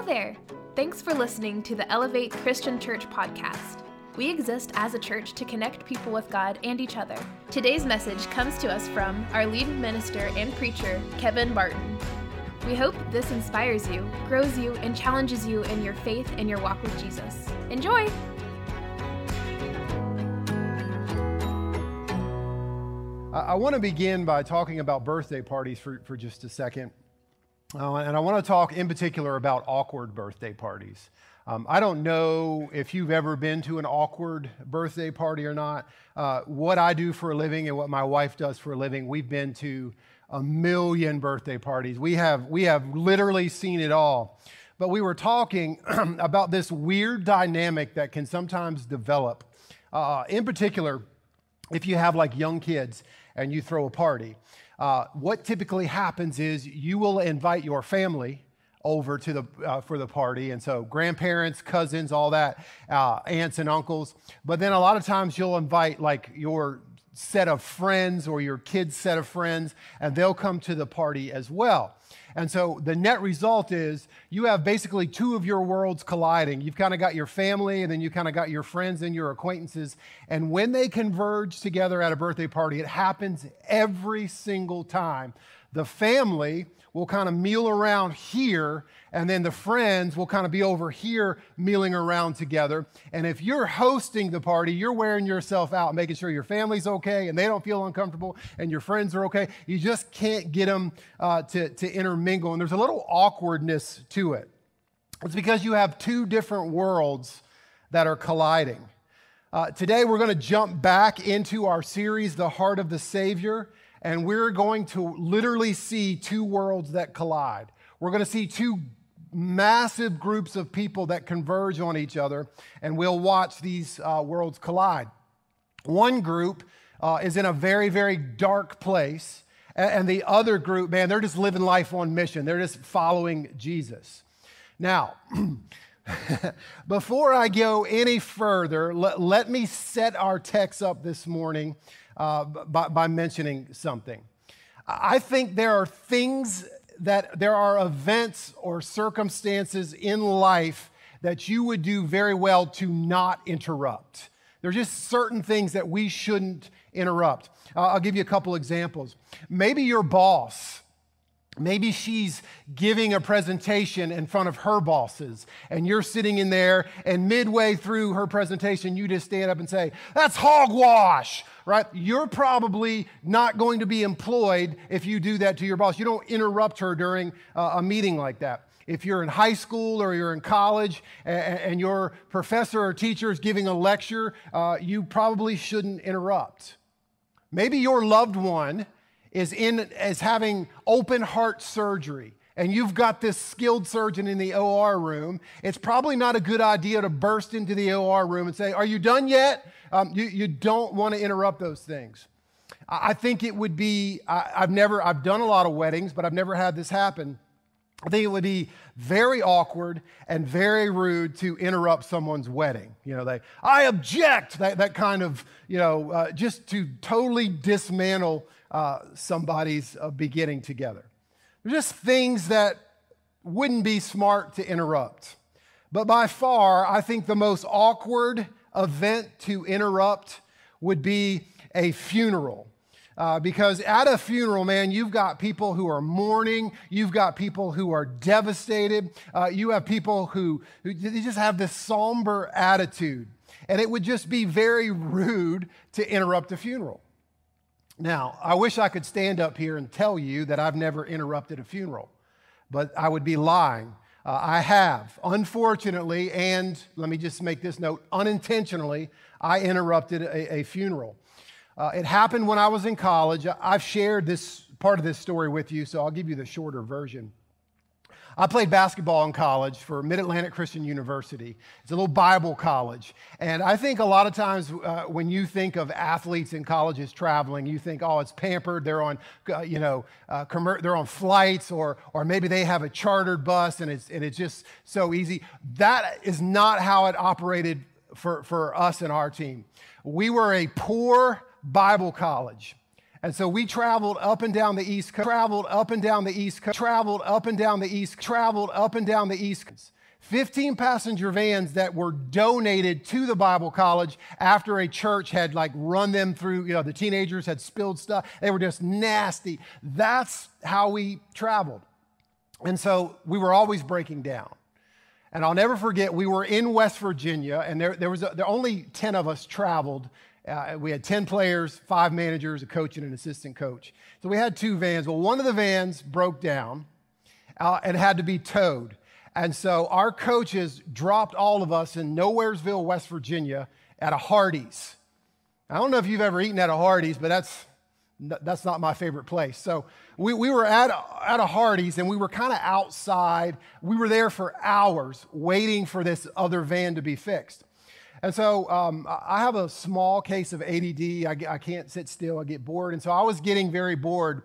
Hello there! Thanks for listening to the Elevate Christian Church podcast. We exist as a church to connect people with God and each other. Today's message comes to us from our lead minister and preacher, Kevin Barton. We hope this inspires you, grows you, and challenges you in your faith and your walk with Jesus. Enjoy! I want to begin by talking about birthday parties for, for just a second. Uh, and I want to talk in particular about awkward birthday parties. Um, I don't know if you've ever been to an awkward birthday party or not. Uh, what I do for a living and what my wife does for a living, we've been to a million birthday parties. We have, we have literally seen it all. But we were talking about this weird dynamic that can sometimes develop. Uh, in particular, if you have like young kids and you throw a party, uh, what typically happens is you will invite your family over to the uh, for the party and so grandparents cousins all that uh, aunts and uncles. But then a lot of times you'll invite like your set of friends or your kids set of friends and they'll come to the party as well and so the net result is you have basically two of your worlds colliding. You've kind of got your family, and then you kind of got your friends and your acquaintances. And when they converge together at a birthday party, it happens every single time. The family will kind of meal around here, and then the friends will kind of be over here mealing around together. And if you're hosting the party, you're wearing yourself out, making sure your family's okay and they don't feel uncomfortable and your friends are okay. You just can't get them uh, to, to intermingle. And there's a little awkwardness to it. It's because you have two different worlds that are colliding. Uh, today, we're going to jump back into our series, The Heart of the Savior and we're going to literally see two worlds that collide. We're going to see two massive groups of people that converge on each other, and we'll watch these uh, worlds collide. One group uh, is in a very, very dark place, and, the other group, man, they're just living life on mission. They're just following Jesus. Now, before I go any further, let me set our text up this morning uh, by, by mentioning something. I think there are things that there are events or circumstances in life that you would do very well to not interrupt. There's just certain things that we shouldn't interrupt. Uh, I'll give you a couple examples. Maybe your boss Maybe she's giving a presentation in front of her bosses, and you're sitting in there, and midway through her presentation, you just stand up and say, That's hogwash, right? You're probably not going to be employed if you do that to your boss. You don't interrupt her during uh, a meeting like that. If you're in high school or you're in college and, your professor or teacher is giving a lecture, uh, you probably shouldn't interrupt. Maybe your loved one is in is having open heart surgery and you've got this skilled surgeon in the OR room, it's probably not a good idea to burst into the OR room and say, Are you done yet? Um, you, you don't want to interrupt those things. I, I think it would be, I, I've never, I've done a lot of weddings, but I've never had this happen. I think it would be very awkward and very rude to interrupt someone's wedding. You know, they, I object, that, that kind of, you know, uh, just to totally dismantle uh, somebody's uh, beginning together. They're just things that wouldn't be smart to interrupt. But by far, I think the most awkward event to interrupt would be a funeral. Uh, because at a funeral, man, you've got people who are mourning, you've got people who are devastated, uh, you have people who, who just have this somber attitude. And it would just be very rude to interrupt a funeral. Now, I wish I could stand up here and tell you that I've never interrupted a funeral, but I would be lying. Uh, I have. Unfortunately, and let me just make this note unintentionally, I interrupted a, a funeral. Uh, it happened when I was in college. I've shared this part of this story with you, so I'll give you the shorter version. I played basketball in college for Mid Atlantic Christian University. It's a little Bible college. And I think a lot of times uh, when you think of athletes in colleges traveling, you think, oh, it's pampered. They're on, uh, you know, uh, they're on flights, or, or maybe they have a chartered bus and it's, and it's just so easy. That is not how it operated for, for us and our team. We were a poor Bible college. And so we traveled up and down the East Coast, traveled up and down the East Coast, traveled up and down the East, traveled up and down the East Coast. 15 passenger vans that were donated to the Bible college after a church had like run them through, you know, the teenagers had spilled stuff. They were just nasty. That's how we traveled. And so we were always breaking down. And I'll never forget, we were in West Virginia, and there, there was a, there only 10 of us traveled. Uh, we had 10 players, five managers, a coach, and an assistant coach. So we had two vans. Well, one of the vans broke down uh, and had to be towed. And so our coaches dropped all of us in Nowheresville, West Virginia at a Hardee's. I don't know if you've ever eaten at a Hardee's, but that's, that's not my favorite place. So we, we were at, at a Hardee's and we were kind of outside. We were there for hours waiting for this other van to be fixed. And so um, I have a small case of ADD. I, I can't sit still, I get bored. And so I was getting very bored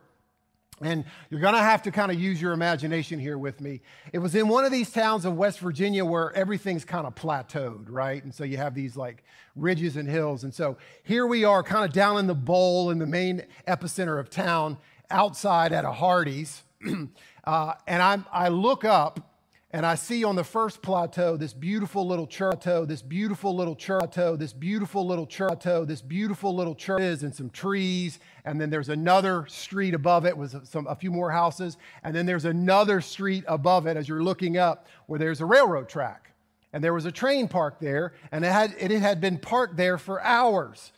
and you're going to have to kind of use your imagination here with me. It was in one of these towns of West Virginia where everything's kind of plateaued, right? And so you have these like ridges and hills. And so here we are, kind of down in the bowl in the main epicenter of town, outside at a Hardee's. uh, and I'm, I look up and I see on the first plateau this beautiful little church, this beautiful little church, this beautiful little church, this beautiful little church is and some trees. And then there's another street above it with some, a few more houses. And then there's another street above it as you're looking up where there's a railroad track. And there was a train parked there, and it had, it had been parked there for hours.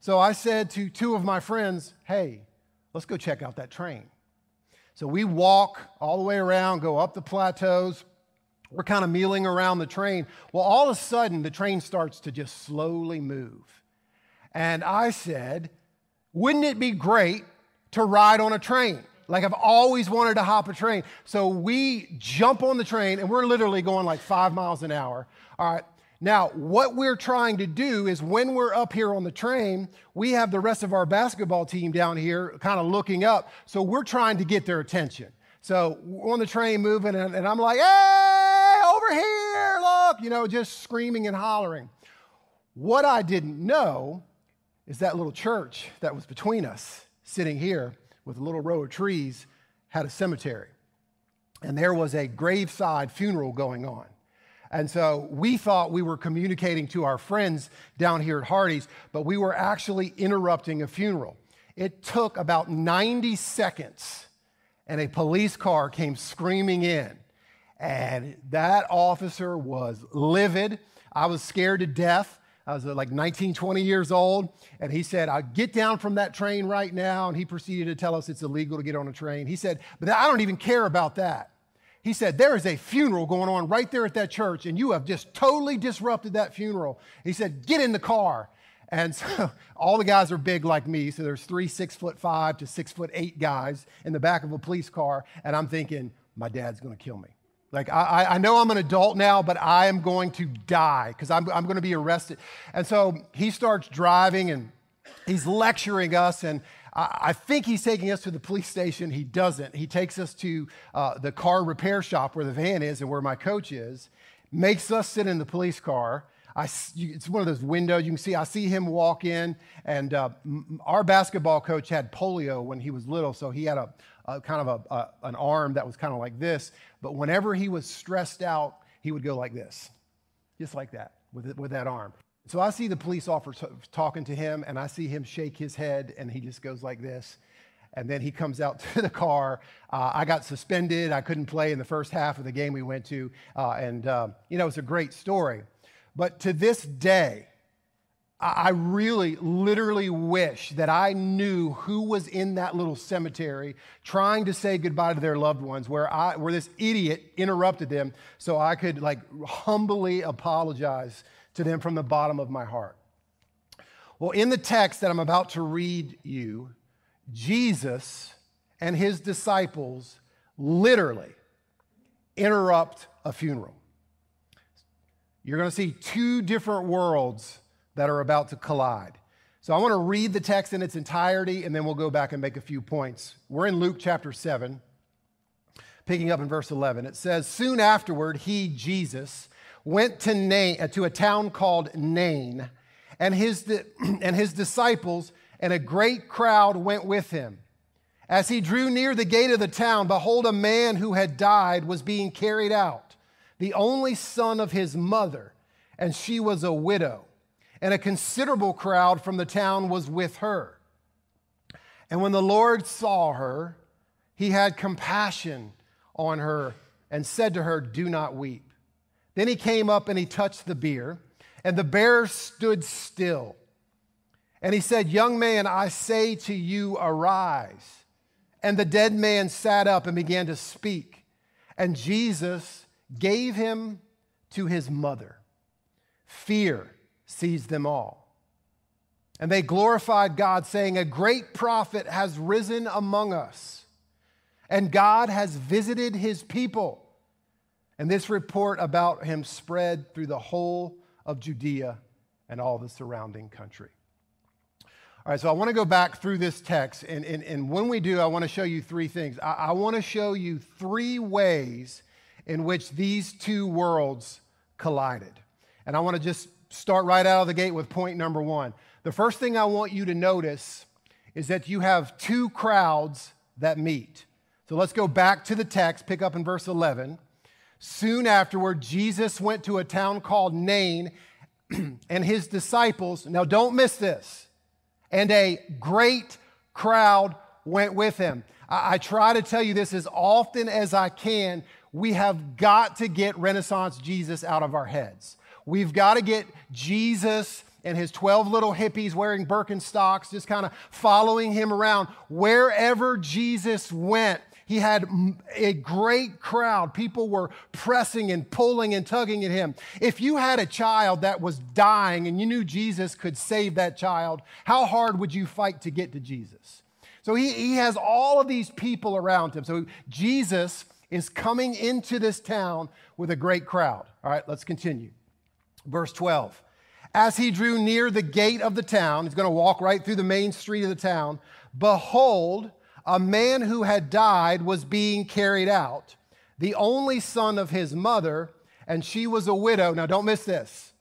So I said to two of my friends, hey, let's go check out that train. So we walk all the way around, go up the plateaus, we're kind of mealing around the train. Well, all of a sudden, the train starts to just slowly move. And I said, Wouldn't it be great to ride on a train? Like I've always wanted to hop a train. So we jump on the train and we're literally going like five miles an hour. All right. Now, what we're trying to do is when we're up here on the train, we have the rest of our basketball team down here kind of looking up. So we're trying to get their attention. So on the train moving, and, and I'm like, hey, over here, look, you know, just screaming and hollering. What I didn't know is that little church that was between us, sitting here with a little row of trees, had a cemetery. And there was a graveside funeral going on. And so we thought we were communicating to our friends down here at Hardee's, but we were actually interrupting a funeral. It took about 90 seconds and a police car came screaming in. And that officer was livid. I was scared to death. I was uh, like 19, 20 years old. And he said, I'll get down from that train right now. And he proceeded to tell us it's illegal to get on a train. He said, But I don't even care about that. He said, There is a funeral going on right there at that church, and you have just totally disrupted that funeral. He said, Get in the car. And so all the guys are big like me. So there's three six foot five to six foot eight guys in the back of a police car. And I'm thinking, my dad's going to kill me. Like, I, I know I'm an adult now, but I am going to die because I'm, I'm going to be arrested. And so he starts driving and he's lecturing us. And I, I think he's taking us to the police station. He doesn't. He takes us to uh, the car repair shop where the van is and where my coach is, makes us sit in the police car. I, it's one of those windows you can see. I see him walk in, and uh, our basketball coach had polio when he was little, so he had a, a kind of a, a, an arm that was kind of like this. But whenever he was stressed out, he would go like this, just like that, with, with that arm. So I see the police officer talking to him, and I see him shake his head, and he just goes like this. And then he comes out to the car. Uh, I got suspended. I couldn't play in the first half of the game we went to. Uh, and, uh, you know, it's a great story. But to this day, I really literally wish that I knew who was in that little cemetery trying to say goodbye to their loved ones, where, I, where this idiot interrupted them so I could like humbly apologize to them from the bottom of my heart. Well, in the text that I'm about to read you, Jesus and his disciples literally interrupt a funeral you're going to see two different worlds that are about to collide. So I want to read the text in its entirety and then we'll go back and make a few points. We're in Luke chapter 7, picking up in verse 11. It says, Soon afterward, he, Jesus, went to, Nain, uh, to a town called Nain, and his, and his disciples and a great crowd went with him. As he drew near the gate of the town, behold, a man who had died was being carried out, the only son of his mother, and she was a widow. And a considerable crowd from the town was with her. And when the Lord saw her, he had compassion on her and said to her, Do not weep. Then he came up and he touched the bier, and the bear stood still. And he said, Young man, I say to you, arise. And the dead man sat up and began to speak. And Jesus gave him to his mother. Fear seized them all. And they glorified God, saying, A great prophet has risen among us, and God has visited his people. And this report about him spread through the whole of Judea and all the surrounding country. All right, so I want to go back through this text, and, and, and when we do, I want to show you three things. I, I want to show you three ways in which these two worlds collided. And I want to just start right out of the gate with point number one. The first thing I want you to notice is that you have two crowds that meet. So let's go back to the text, pick up in verse 11. Soon afterward, Jesus went to a town called Nain, and his disciples, now don't miss this, and a great crowd went with him. I, I, try to tell you this as often as I can. We have got to get Renaissance Jesus out of our heads. We've got to get Jesus and his 12 little hippies wearing Birkenstocks, just kind of following him around. Wherever Jesus went, he had a great crowd. People were pressing and pulling and tugging at him. If you had a child that was dying and you knew Jesus could save that child, how hard would you fight to get to Jesus? So he, he has all of these people around him. So Jesus is coming into this town with a great crowd. All right, let's continue. Verse 12. As he drew near the gate of the town, he's going to walk right through the main street of the town. Behold, a man who had died was being carried out, the only son of his mother, and she was a widow. Now, don't miss this.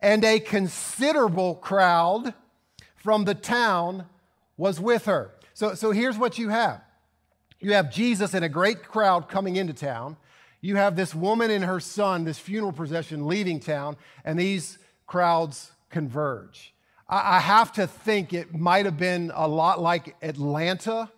And a considerable crowd from the town was with her. So, so here's what you have you have Jesus and a great crowd coming into town. You have this woman and her son, this funeral procession leaving town, and these crowds converge. I, have to think it might have been a lot like Atlanta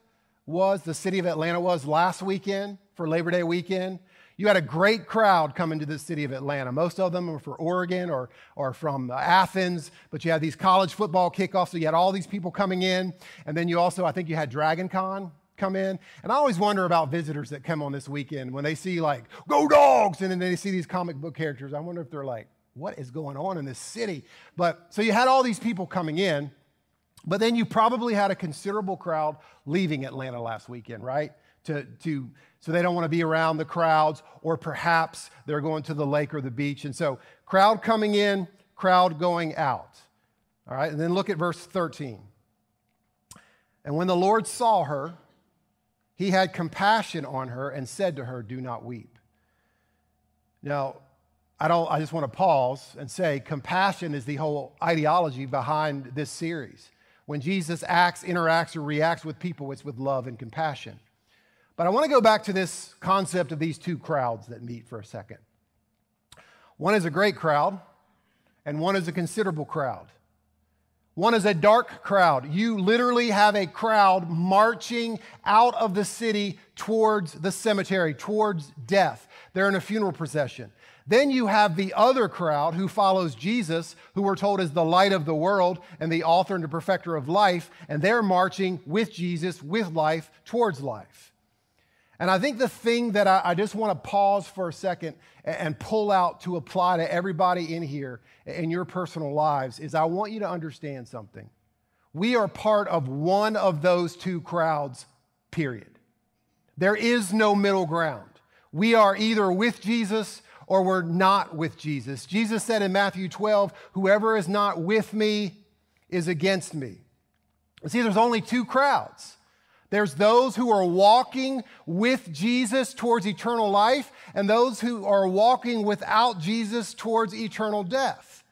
was, the city of Atlanta was last weekend for Labor Day weekend. You had a great crowd coming to the city of Atlanta. Most of them were from Oregon or, or from Athens, but you had these college football kickoffs, so you had all these people coming in. And then you also, I think you had Dragon Con come in. And I always wonder about visitors that come on this weekend when they see, like, go dogs, and then they see these comic book characters. I wonder if they're like, what is going on in this city? But so you had all these people coming in. But then you probably had a considerable crowd leaving Atlanta last weekend, right? To, to, so they don't want to be around the crowds, or perhaps they're going to the lake or the beach. And so, crowd coming in, crowd going out. All right, and then look at verse 13. And when the Lord saw her, he had compassion on her and said to her, Do not weep. Now, I, don't, I just want to pause and say compassion is the whole ideology behind this series. When Jesus acts, interacts, or reacts with people, it's with love and compassion. But I want to go back to this concept of these two crowds that meet for a second. One is a great crowd, and one is a considerable crowd. One is a dark crowd. You literally have a crowd marching out of the city towards the cemetery, towards death. They're in a funeral procession. Then you have the other crowd who follows Jesus, who we're told is the light of the world and the author and the perfecter of life, and they're marching with Jesus, with life, towards life. And I think the thing that I, I just want to pause for a second and, and pull out to apply to everybody in here in your personal lives is I want you to understand something. We are part of one of those two crowds, period. There is no middle ground. We are either with Jesus or we're not with Jesus. Jesus said in Matthew 12, Whoever is not with me is against me. See, there's only two crowds. There's those who are walking with Jesus towards eternal life, and those who are walking without Jesus towards eternal death.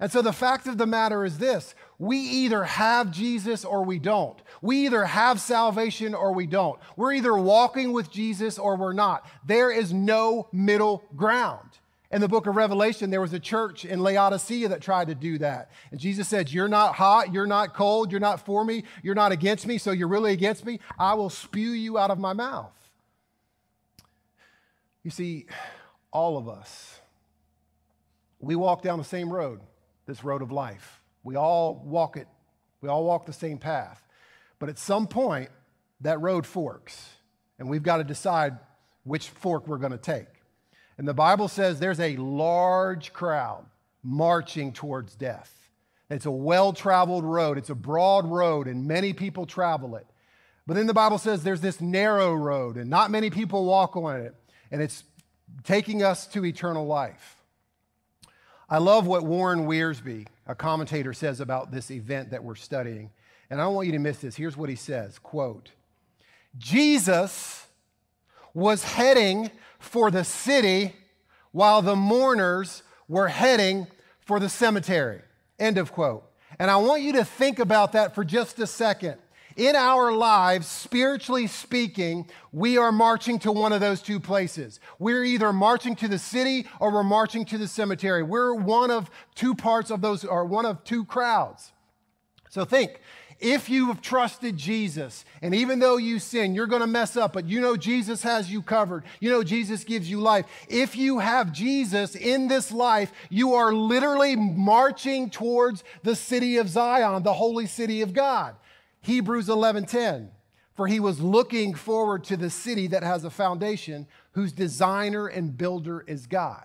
And so the fact of the matter is this we either have Jesus or we don't. We either have salvation or we don't. We're either walking with Jesus or we're not. There is no middle ground. In the book of Revelation, there was a church in Laodicea that tried to do that. And Jesus said, You're not hot, you're not cold, you're not for me, you're not against me, so you're really against me. I will spew you out of my mouth. You see, all of us, we walk down the same road, this road of life. We all walk it, we all walk the same path. But at some point, that road forks, and we've got to decide which fork we're going to take. And the Bible says there's a large crowd marching towards death. It's a well traveled road, it's a broad road, and many people travel it. But then the Bible says there's this narrow road, and not many people walk on it, and it's taking us to eternal life. I love what Warren Wiersbe, a commentator, says about this event that we're studying. And I don't want you to miss this. Here's what he says quote, Jesus was heading for the city while the mourners were heading for the cemetery. End of quote. And I want you to think about that for just a second. In our lives, spiritually speaking, we are marching to one of those two places. We're either marching to the city or we're marching to the cemetery. We're one of two parts of those, or one of two crowds. So think if you have trusted Jesus, and even though you sin, you're going to mess up, but you know Jesus has you covered. You know Jesus gives you life. If you have Jesus in this life, you are literally marching towards the city of Zion, the holy city of God. Hebrews 11:10 for he was looking forward to the city that has a foundation whose designer and builder is God.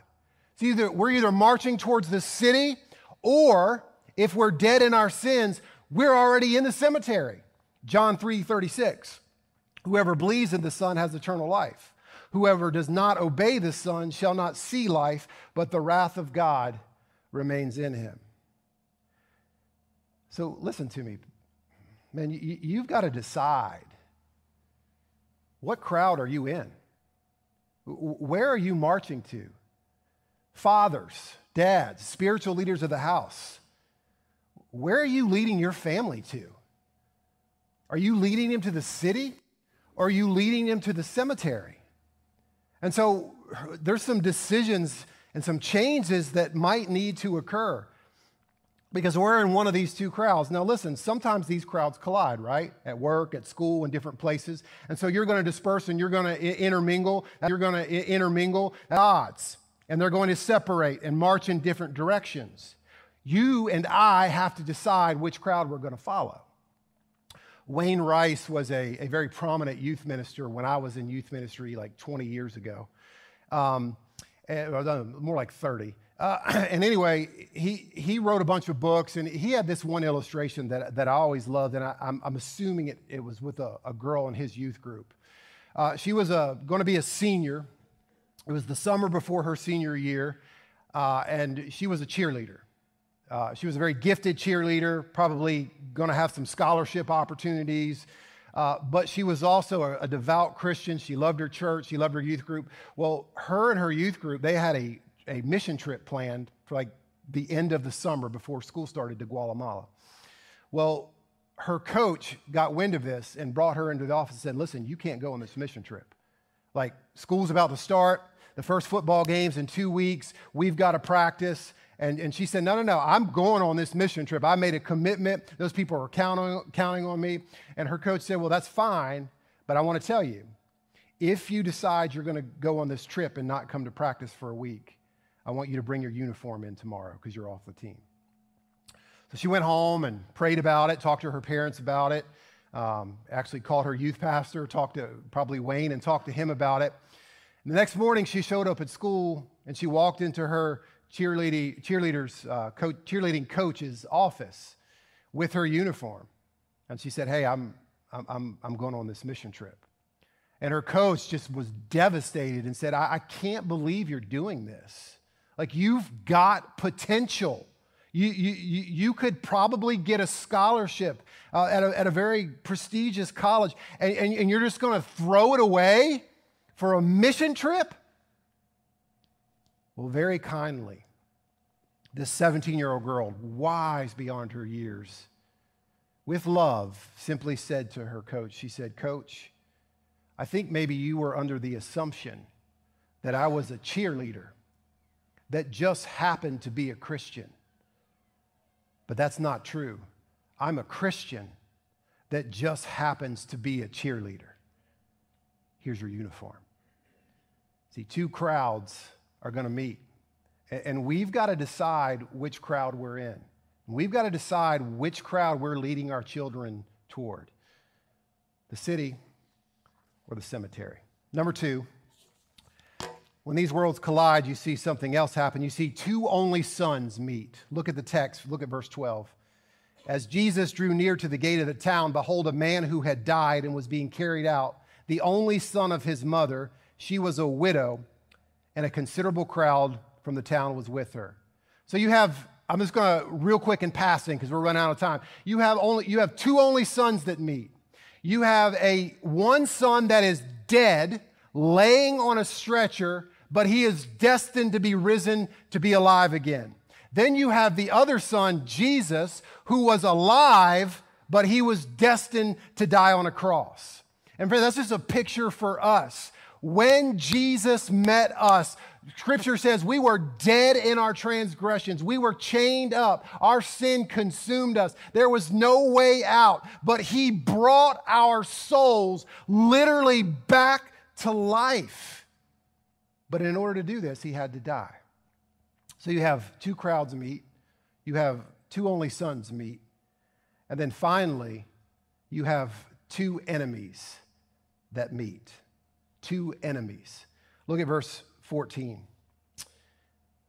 So either we're either marching towards the city or if we're dead in our sins, we're already in the cemetery. John 3 36. Whoever believes in the Son has eternal life. Whoever does not obey the Son shall not see life, but the wrath of God remains in him. So listen to me. Man, you, have got to decide what crowd are you in? Where are you marching to? Fathers, dads, spiritual leaders of the house where are you leading your family to? Are you leading them to the city or are you leading them to the cemetery? And so there's some decisions and some changes that might need to occur because we're in one of these two crowds. Now, listen, sometimes these crowds collide, right? At work, at school, in different places. And so you're going to disperse and you're going to intermingle. You're going to intermingle at odds, and they're going to separate and march in different directions. You and I have to decide which crowd we're going to follow. Wayne Rice was a, a very prominent youth minister when I was in youth ministry like 20 years ago, um, and, more like 30. Uh, and anyway, he, he wrote a bunch of books, and he had this one illustration that, that I always loved, and I, am assuming it, it was with a, a girl in his youth group. Uh, she was going to be a senior. It was the summer before her senior year, uh, and she was a cheerleader. Uh, she was a very gifted cheerleader, probably going to have some scholarship opportunities. Uh, but she was also a, a, devout Christian. She loved her church. She loved her youth group. Well, her and her youth group, they had a, a mission trip planned for like the end of the summer before school started to Guatemala. Well, her coach got wind of this and brought her into the office and said, Listen, you can't go on this mission trip. Like, school's about to start, the first football game's in two weeks, we've got to practice. And, and she said, No, no, no, I'm going on this mission trip. I made a commitment. Those people are counting, counting on me. And her coach said, Well, that's fine, but I want to tell you if you decide you're going to go on this trip and not come to practice for a week, I want you to bring your uniform in tomorrow because you're off the team. So she went home and prayed about it, talked to her parents about it, um, actually called her youth pastor, talked to probably Wayne and talked to him about it. And the next morning, she showed up at school and she walked into her cheerleading, cheerleaders, uh, co- cheerleading coach's office with her uniform. And she said, Hey, I'm, I'm, I'm going on this mission trip. And her coach just was devastated and said, I, I can't believe you're doing this. Like, you've got potential. You, you, you could probably get a scholarship uh, at, a, at a very prestigious college, and, and, and you're just going to throw it away for a mission trip? Well, very kindly, This 17 year old girl, wise beyond her years, with love, simply said to her coach, She said, Coach, I think maybe you were under the assumption that I was a cheerleader that just happened to be a Christian. But that's not true. I'm a Christian that just happens to be a cheerleader. Here's your uniform. See, two crowds are going to meet, and we've got to decide which crowd we're in. We've got to decide which crowd we're leading our children toward the city or the cemetery. Number two, when these worlds collide, you see something else happen. You see two only sons meet. Look at the text, look at verse 12. As Jesus drew near to the gate of the town, behold, a man who had died and was being carried out, the only son of his mother. She was a widow, and a considerable crowd from the town was with her. So you have, I'm just to real quick in passing because we're running out of time. You have only you have two only sons that meet. You have a one son that is dead, laying on a stretcher, but he is destined to be risen to be alive again. Then you have the other son, Jesus, who was alive, but he was destined to die on a cross. And friend, that's just a picture for us. When Jesus met us, Scripture says we were dead in our transgressions. We were chained up. Our sin consumed us. There was no way out, but He brought our souls literally back to life. But in order to do this, He had to die. So you have two crowds meet, you have two only sons meet, and then finally, you have two enemies that meet. Two enemies. Look at verse 14.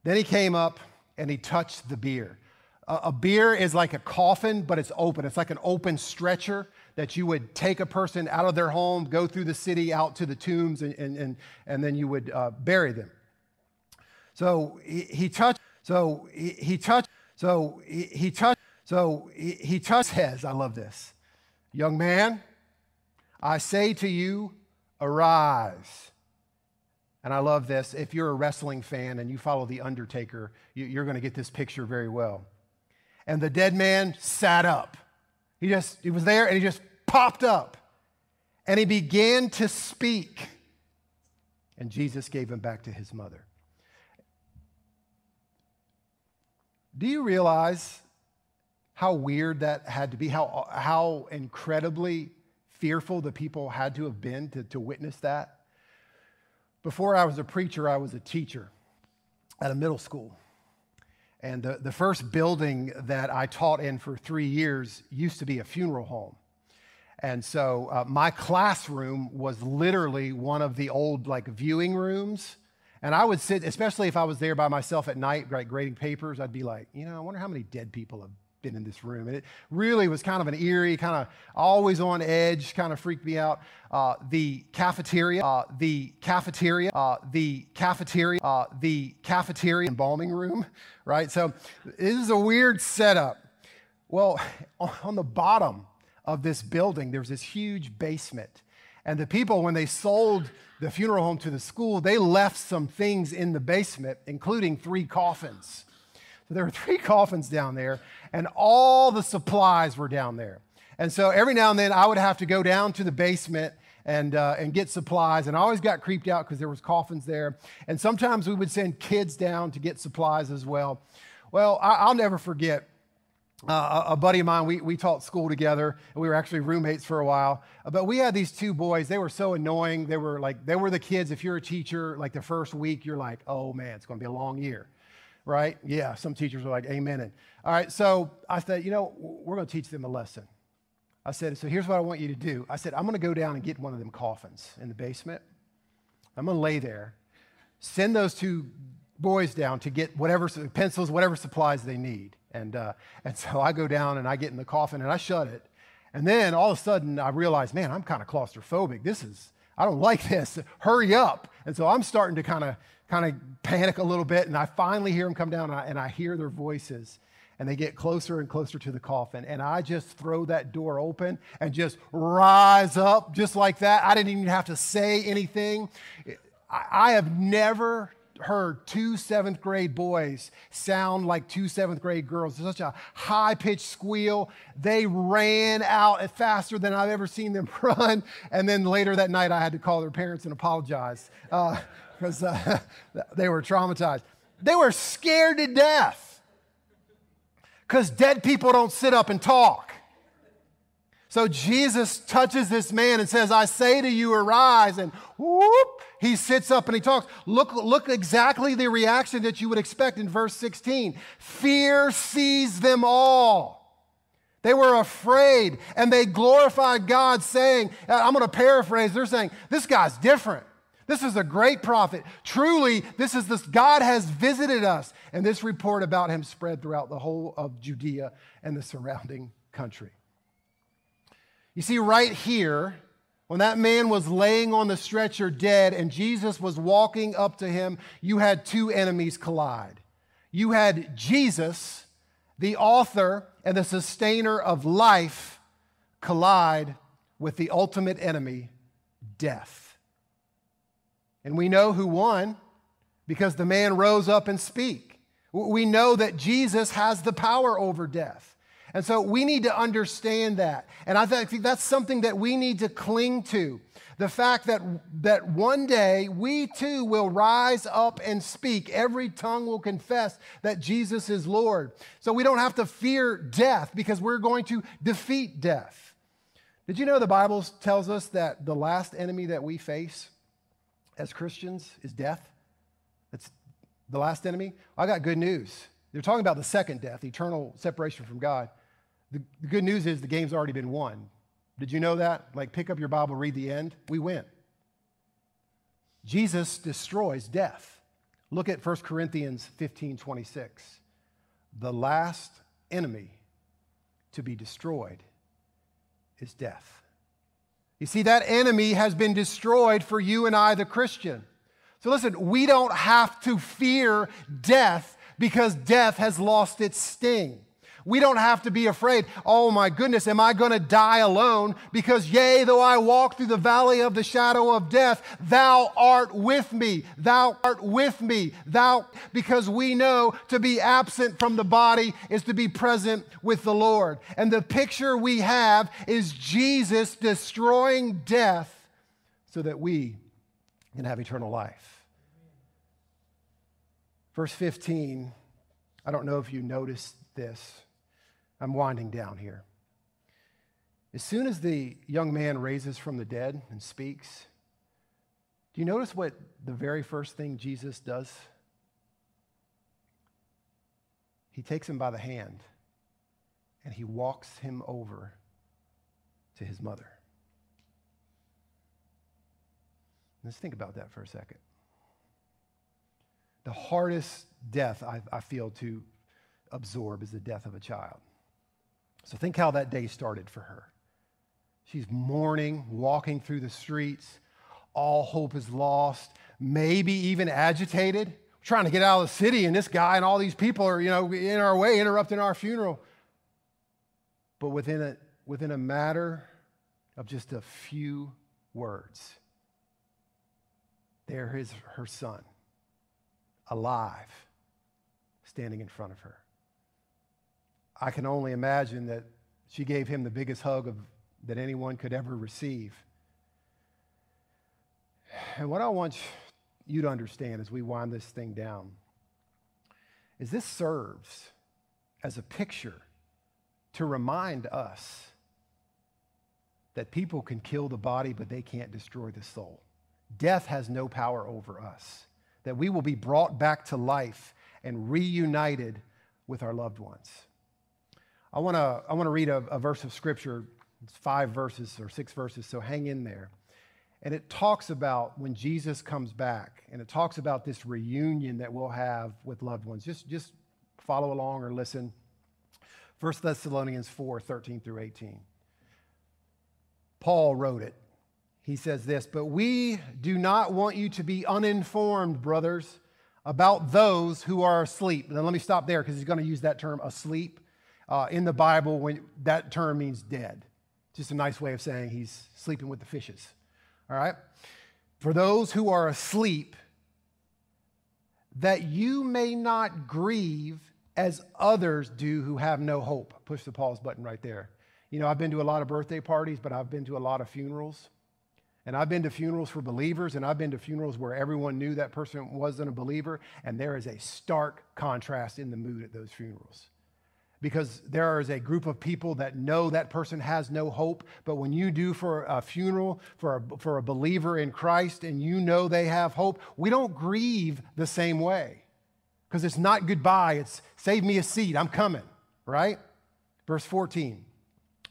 Then he came up and he touched the bier. A, bier is like a coffin, but it's open. It's like an open stretcher that you would take a person out of their home, go through the city, out to the tombs, and, and, and, and then you would uh, bury them. So he, he touched, so he, he touched, so he, he touched, so he, he touched his. I love this. Young man, I say to you, arise. And I love this. If you're a wrestling fan and you follow The Undertaker, you're going to get this picture very well. And the dead man sat up. He just, he was there and he just popped up. And he began to speak. And Jesus gave him back to his mother. Do you realize how weird that had to be? How, how incredibly fearful the people had to have been to, to witness that? Before I was a preacher, I was a teacher at a middle school. And the, the first building that I taught in for three years used to be a funeral home. And so uh, my classroom was literally one of the old like viewing rooms. And I would sit, especially if I was there by myself at night, like grading papers, I'd be like, you know, I wonder how many dead people have been in this room. And it really was kind of an eerie, kind of always on edge, kind of freaked me out. Uh, the cafeteria, uh, the cafeteria, uh, the cafeteria, uh, the cafeteria embalming room, right? So this is a weird setup. Well, on the bottom of this building, there's this huge basement. And the people, when they sold the funeral home to the school, they left some things in the basement, including three coffins. So there were three coffins down there, and all the supplies were down there. And so every now and then I would have to go down to the basement and, uh, and get supplies. And I always got creeped out because there was coffins there. And sometimes we would send kids down to get supplies as well. Well, I, will never forget uh, a buddy of mine, we, we taught school together, and we were actually roommates for a while. But we had these two boys. They were so annoying. They were like, they were the kids. If you're a teacher, like the first week, you're like, oh man, it's going to be a long year right? Yeah, some teachers are like, amen. And, all right, so I said, you know, we're going to teach them a lesson. I said, so here's what I want you to do. I said, I'm going to go down and get one of them coffins in the basement. I'm going to lay there. Send those two boys down to get whatever pencils, whatever supplies they need. And, uh, and so I go down and I get in the coffin and I shut it. And then all of a sudden I realize, man, I'm kind of claustrophobic. This is, I don't like this. Hurry up. And so I'm starting to kind of kind of panic a little bit, and I finally hear them come down, and I, and I hear their voices and they get closer and closer to the coffin. And I just throw that door open and just rise up just like that. I didn't even have to say anything. I have never heard two seventh grade boys sound like two seventh grade girls. Such a high pitched squeal. They ran out faster than I've ever seen them run. And then later that night, I had to call their parents and apologize because uh, uh, they were traumatized. They were scared to death because dead people don't sit up and talk. So Jesus touches this man and says, I say to you, arise. And whoop, he sits up and he talks. Look, look exactly the reaction that you would expect in verse 16. Fear seized them all. They were afraid and they glorified God, saying, uh, I'm going to paraphrase, they're saying, This guy's different. This is a great prophet. Truly, this is this God has visited us. And this report about him spread throughout the whole of Judea and the surrounding country. You see, right here, when that man was laying on the stretcher dead and Jesus was walking up to him, you had two enemies collide. You had Jesus, the author and the sustainer of life, collide with the ultimate enemy, death. And we know who won because the man rose up and speak. We know that Jesus has the power over death. And so we need to understand that. And I think that's something that we need to cling to. The fact that, that one day we too will rise up and speak. Every tongue will confess that Jesus is Lord. So we don't have to fear death because we're going to defeat death. Did you know the Bible tells us that the last enemy that we face as Christians is death? That's the last enemy. I got good news. They're talking about the second death, eternal separation from God. The, the good news is the game's already been won. Did you know that? Like, pick up your Bible, read the end. We win. Jesus destroys death. Look at 1 Corinthians 15 26. The last enemy to be destroyed is death. You see, that enemy has been destroyed for you and I, the Christian. So listen, we don't have to fear death because death has lost its sting. We don't have to be afraid, oh my goodness, am I going to die alone? Because, yea, though I walk through the valley of the shadow of death, thou art with me. Thou art with me. Thou, because we know to be absent from the body is to be present with the Lord. And the picture we have is Jesus destroying death so that we can have eternal life. Verse 15, I don't know if you noticed this. I'm winding down here. As soon as the young man raises from the dead and speaks, do you notice what the very first thing Jesus does? He takes him by the hand and he walks him over to his mother. Let's think about that for a second. The hardest death I, I feel to absorb is the death of a child. So think how that day started for her. She's mourning, walking through the streets. All hope is lost, maybe even agitated, trying to get out of the city, and this guy and all these people are, you know, in our way, interrupting our funeral. But within a, within a matter of just a few words, there is her son, alive, standing in front of her. I can only imagine that she gave him the biggest hug of, that anyone could ever receive. And what I want you to understand as we wind this thing down is this serves as a picture to remind us that people can kill the body, but they can't destroy the soul. Death has no power over us, that we will be brought back to life and reunited with our loved ones. I want to I want to read a, a verse of scripture. It's five verses or six verses, so hang in there. And it talks about when Jesus comes back, and it talks about this reunion that we'll have with loved ones. Just, just follow along or listen. 1 Thessalonians 4 13 through 18. Paul wrote it. He says this, but we do not want you to be uninformed, brothers, about those who are asleep. Now, let me stop there because he's going to use that term asleep uh, in the Bible, when that term means dead. Just a nice way of saying he's sleeping with the fishes. All right? For those who are asleep, that you may not grieve as others do who have no hope. Push the pause button right there. You know, I've been to a lot of birthday parties, but I've been to a lot of funerals. And I've been to funerals for believers, and I've been to funerals where everyone knew that person wasn't a believer, and there is a stark contrast in the mood at those funerals. Because there is a group of people that know that person has no hope, but when you do for a funeral for a, for a believer in Christ and you know they have hope, we don't grieve the same way. Because it's not goodbye, it's save me a seat, I'm coming, right? Verse 14.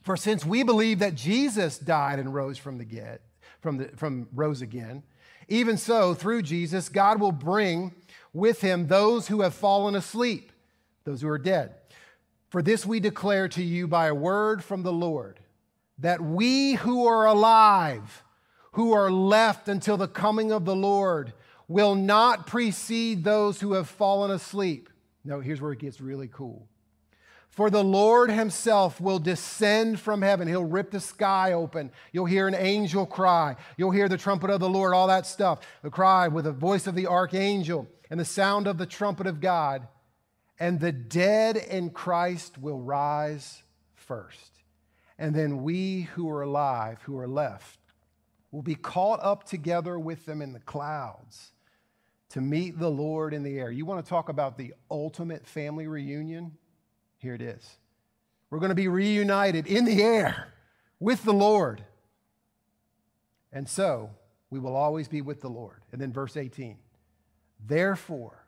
For since we believe that Jesus died and rose from the dead, from, the, from rose again. Even so, through Jesus, God will bring with him those who have fallen asleep, those who are dead. For this we declare to you by a word from the Lord, that we who are alive, who are left until the coming of the Lord, will not precede those who have fallen asleep. No, here's where it gets really cool. For the Lord himself will descend from heaven. He'll rip the sky open. You'll hear an angel cry. You'll hear the trumpet of the Lord, all that stuff. The cry with the voice of the archangel and the sound of the trumpet of God. And the dead in Christ will rise first. And then we who are alive, who are left, will be caught up together with them in the clouds to meet the Lord in the air. You want to talk about the ultimate family reunion? Here it is. We're going to be reunited in the air with the Lord. And so we will always be with the Lord. And then verse 18. Therefore,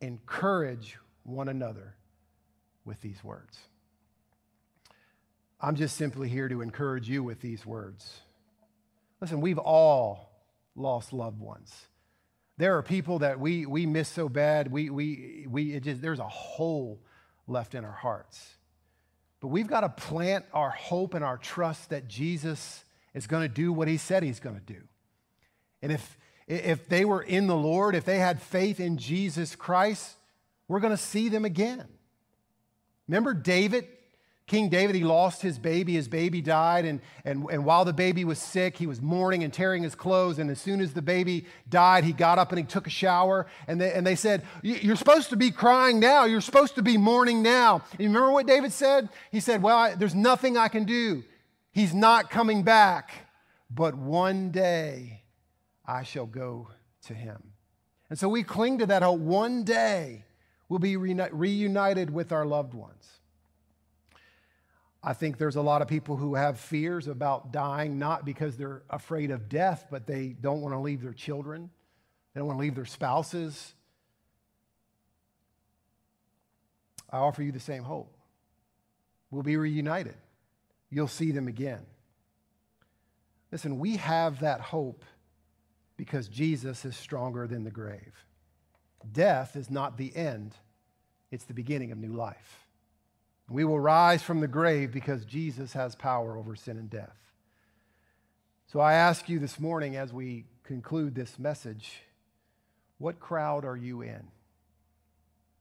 encourage one another with these words. I'm just simply here to encourage you with these words. Listen, we've all lost loved ones. There are people that we, we miss so bad, we, we, we, just, there's a hole left in our hearts. But we've got to plant our hope and our trust that Jesus is going to do what he said he's going to do. And if, if they were in the Lord, if they had faith in Jesus Christ, we're going to see them again. Remember David? King David, he lost his baby. His baby died. And, and, and while the baby was sick, he was mourning and tearing his clothes. And as soon as the baby died, he got up and he took a shower. And they, and they said, You're supposed to be crying now. You're supposed to be mourning now. And you remember what David said? He said, Well, I, there's nothing I can do. He's not coming back. But one day I shall go to him. And so we cling to that hope. One day we'll be reunited with our loved ones. I think there's a lot of people who have fears about dying, not because they're afraid of death, but they don't want to leave their children, they don't want to leave their spouses. I offer you the same hope. We'll be reunited, you'll see them again. Listen, we have that hope because Jesus is stronger than the grave. Death is not the end, it's the beginning of new life. We will rise from the grave because Jesus has power over sin and death. So I ask you this morning as we conclude this message what crowd are you in?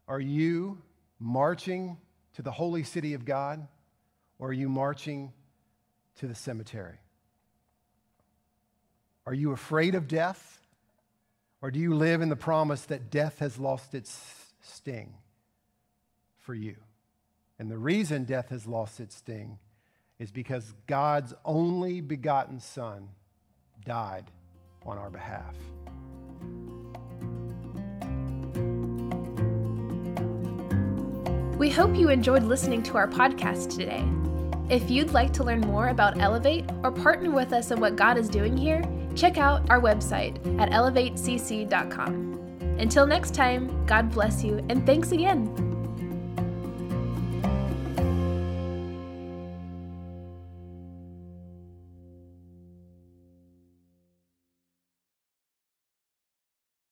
Are you marching to the holy city of God or are you marching to the cemetery? Are you afraid of death or do you live in the promise that death has lost its sting for you? And the reason death has lost its sting is because God's only begotten Son died on our behalf. We hope you enjoyed listening to our podcast today. If you'd like to learn more about Elevate or partner with us in what God is doing here, check out our website at elevatecc.com. Until next time, God bless you and thanks again.